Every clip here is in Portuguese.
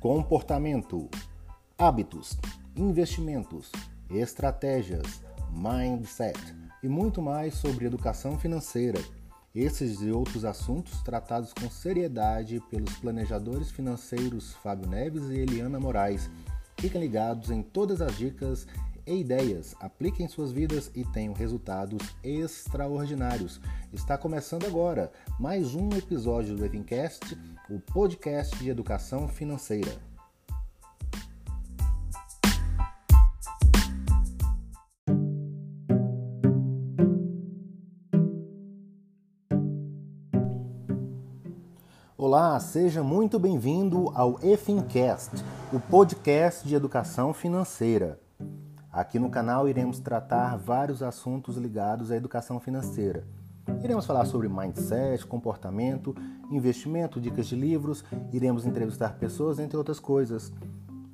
comportamento, hábitos, investimentos, estratégias, mindset e muito mais sobre educação financeira. Esses e outros assuntos tratados com seriedade pelos planejadores financeiros Fábio Neves e Eliana Moraes. Fiquem ligados em todas as dicas e ideias, apliquem suas vidas e tenham resultados extraordinários. Está começando agora mais um episódio do Evincast, o podcast de educação financeira. Olá, seja muito bem-vindo ao EFINCast, o podcast de educação financeira. Aqui no canal iremos tratar vários assuntos ligados à educação financeira. Iremos falar sobre mindset, comportamento, investimento, dicas de livros, iremos entrevistar pessoas, entre outras coisas,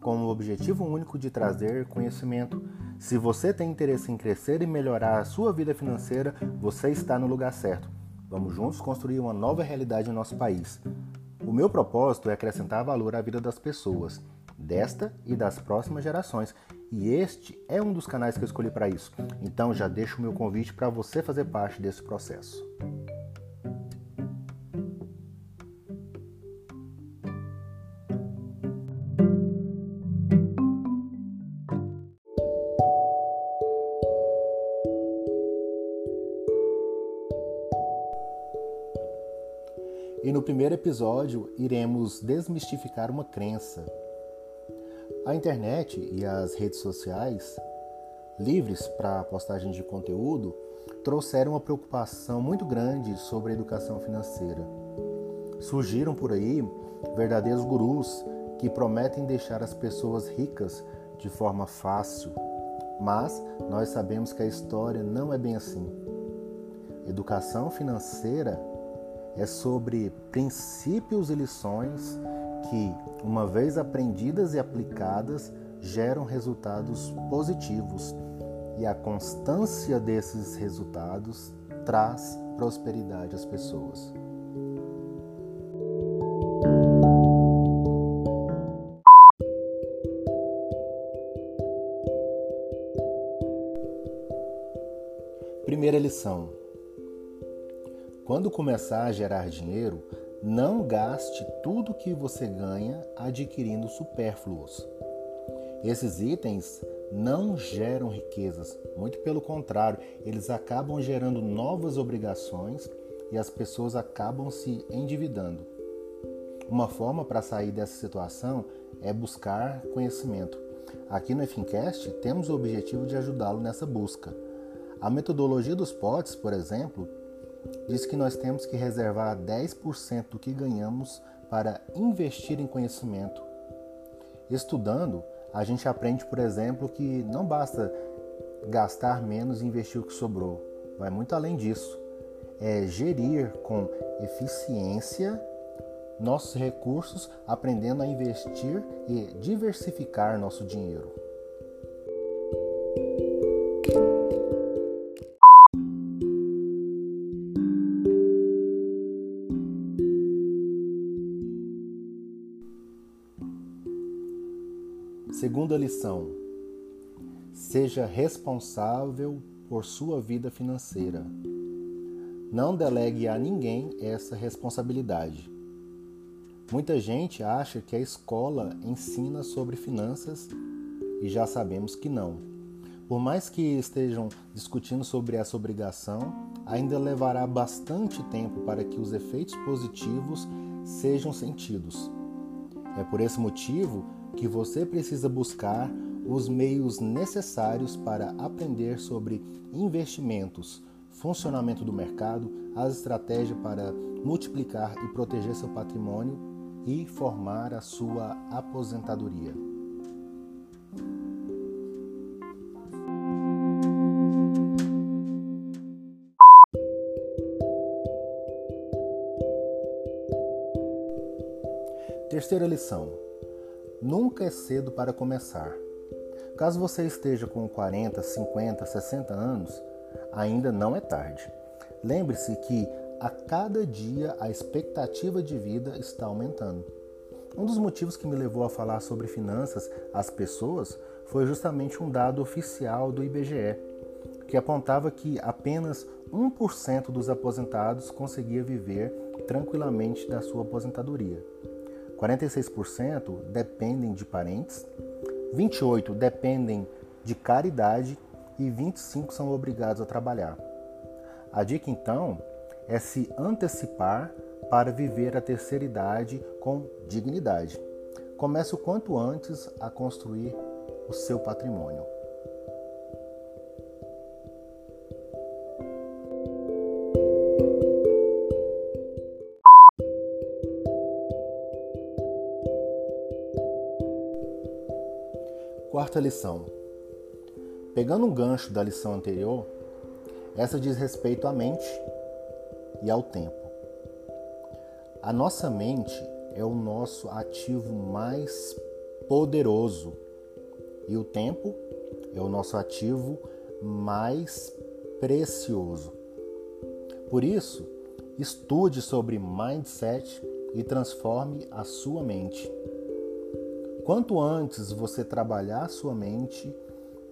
com o objetivo único de trazer conhecimento. Se você tem interesse em crescer e melhorar a sua vida financeira, você está no lugar certo. Vamos juntos construir uma nova realidade em nosso país. O meu propósito é acrescentar valor à vida das pessoas, desta e das próximas gerações, e este é um dos canais que eu escolhi para isso. Então já deixo o meu convite para você fazer parte desse processo. Primeiro episódio iremos desmistificar uma crença. A internet e as redes sociais, livres para postagem de conteúdo, trouxeram uma preocupação muito grande sobre a educação financeira. Surgiram por aí verdadeiros gurus que prometem deixar as pessoas ricas de forma fácil, mas nós sabemos que a história não é bem assim. Educação financeira é sobre princípios e lições que, uma vez aprendidas e aplicadas, geram resultados positivos e a constância desses resultados traz prosperidade às pessoas. Primeira lição: quando começar a gerar dinheiro, não gaste tudo que você ganha adquirindo supérfluos. Esses itens não geram riquezas, muito pelo contrário, eles acabam gerando novas obrigações e as pessoas acabam se endividando. Uma forma para sair dessa situação é buscar conhecimento. Aqui no Fincast temos o objetivo de ajudá-lo nessa busca. A metodologia dos potes, por exemplo, diz que nós temos que reservar 10% do que ganhamos para investir em conhecimento. Estudando, a gente aprende, por exemplo, que não basta gastar menos e investir o que sobrou. Vai muito além disso. É gerir com eficiência nossos recursos, aprendendo a investir e diversificar nosso dinheiro. Segunda lição: seja responsável por sua vida financeira. Não delegue a ninguém essa responsabilidade. Muita gente acha que a escola ensina sobre finanças e já sabemos que não. Por mais que estejam discutindo sobre essa obrigação, ainda levará bastante tempo para que os efeitos positivos sejam sentidos. É por esse motivo que você precisa buscar os meios necessários para aprender sobre investimentos, funcionamento do mercado, as estratégias para multiplicar e proteger seu patrimônio e formar a sua aposentadoria. Terceira lição: Nunca é cedo para começar. Caso você esteja com 40, 50, 60 anos, ainda não é tarde. Lembre-se que a cada dia a expectativa de vida está aumentando. Um dos motivos que me levou a falar sobre finanças às pessoas foi justamente um dado oficial do IBGE, que apontava que apenas 1% dos aposentados conseguia viver tranquilamente da sua aposentadoria. 46% dependem de parentes, 28% dependem de caridade e 25% são obrigados a trabalhar. A dica então é se antecipar para viver a terceira idade com dignidade. Comece o quanto antes a construir o seu patrimônio. Lição. Pegando um gancho da lição anterior, essa diz respeito à mente e ao tempo. A nossa mente é o nosso ativo mais poderoso e o tempo é o nosso ativo mais precioso. Por isso, estude sobre mindset e transforme a sua mente. Quanto antes você trabalhar sua mente,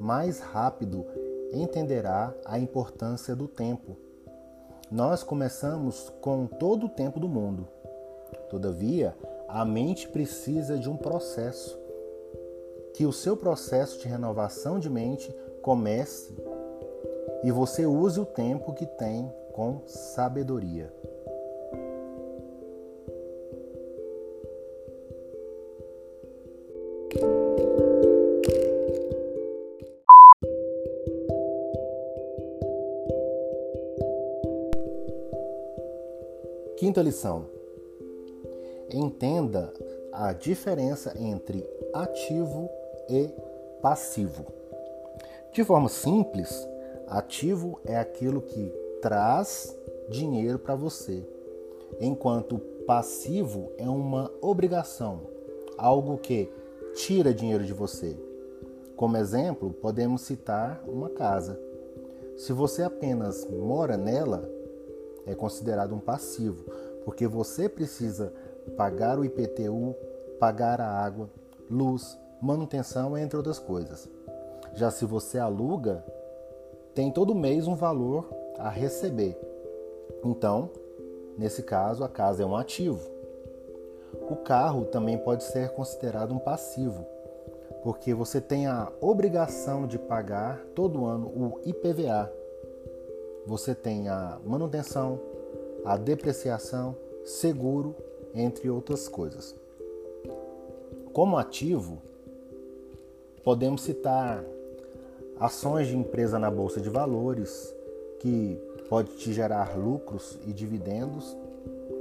mais rápido entenderá a importância do tempo. Nós começamos com todo o tempo do mundo. Todavia, a mente precisa de um processo. Que o seu processo de renovação de mente comece e você use o tempo que tem com sabedoria. Quinta lição: entenda a diferença entre ativo e passivo. De forma simples, ativo é aquilo que traz dinheiro para você, enquanto passivo é uma obrigação, algo que tira dinheiro de você. Como exemplo, podemos citar uma casa. Se você apenas mora nela, é considerado um passivo, porque você precisa pagar o IPTU, pagar a água, luz, manutenção, entre outras coisas. Já se você aluga, tem todo mês um valor a receber. Então, nesse caso, a casa é um ativo. O carro também pode ser considerado um passivo, porque você tem a obrigação de pagar todo ano o IPVA. Você tem a manutenção, a depreciação, seguro entre outras coisas. Como ativo, podemos citar ações de empresa na bolsa de valores, que pode te gerar lucros e dividendos,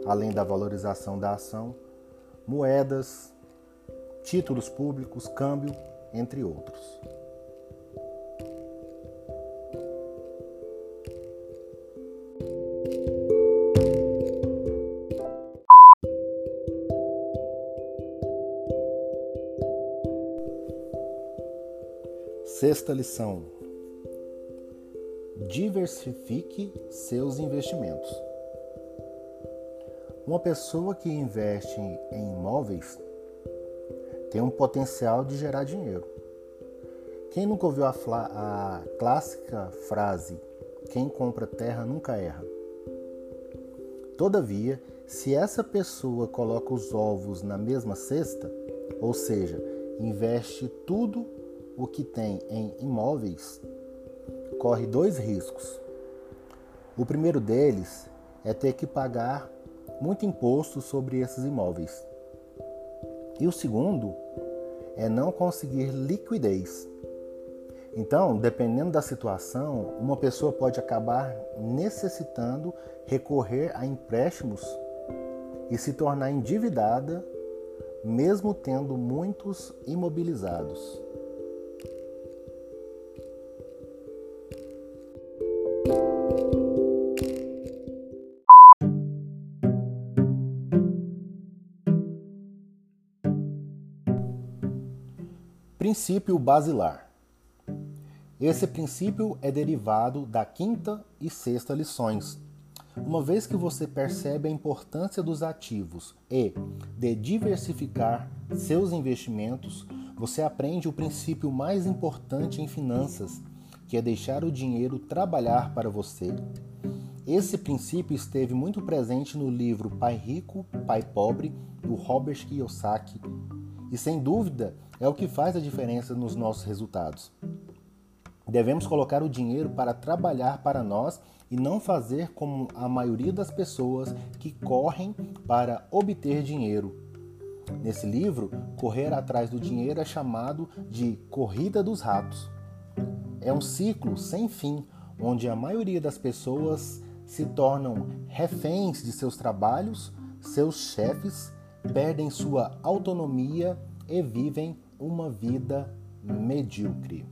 além da valorização da ação, moedas, títulos públicos, câmbio, entre outros. Sexta lição: diversifique seus investimentos. Uma pessoa que investe em imóveis tem um potencial de gerar dinheiro. Quem nunca ouviu a, a clássica frase: quem compra terra nunca erra? Todavia, se essa pessoa coloca os ovos na mesma cesta, ou seja, investe tudo o que tem em imóveis corre dois riscos. O primeiro deles é ter que pagar muito imposto sobre esses imóveis. E o segundo é não conseguir liquidez. Então, dependendo da situação, uma pessoa pode acabar necessitando recorrer a empréstimos e se tornar endividada, mesmo tendo muitos imobilizados. Princípio basilar. Esse princípio é derivado da quinta e sexta lições. Uma vez que você percebe a importância dos ativos e de diversificar seus investimentos, você aprende o princípio mais importante em finanças, que é deixar o dinheiro trabalhar para você. Esse princípio esteve muito presente no livro Pai Rico, Pai Pobre, do Robert Kiyosaki, e sem dúvida é o que faz a diferença nos nossos resultados. Devemos colocar o dinheiro para trabalhar para nós e não fazer como a maioria das pessoas que correm para obter dinheiro. Nesse livro, correr atrás do dinheiro é chamado de corrida dos ratos. É um ciclo sem fim, onde a maioria das pessoas se tornam reféns de seus trabalhos, seus chefes, perdem sua autonomia e vivem uma vida medíocre.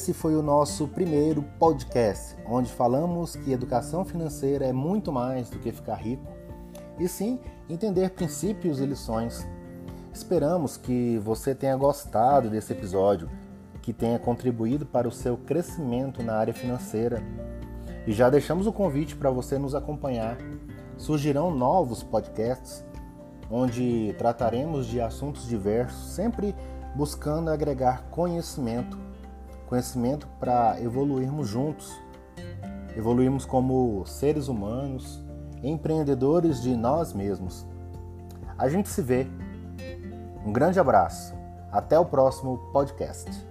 Esse foi o nosso primeiro podcast, onde falamos que educação financeira é muito mais do que ficar rico, e sim entender princípios e lições. Esperamos que você tenha gostado desse episódio, que tenha contribuído para o seu crescimento na área financeira. E já deixamos o convite para você nos acompanhar. Surgirão novos podcasts onde trataremos de assuntos diversos, sempre buscando agregar conhecimento, conhecimento para evoluirmos juntos, evoluirmos como seres humanos, empreendedores de nós mesmos. A gente se vê. Um grande abraço. Até o próximo podcast.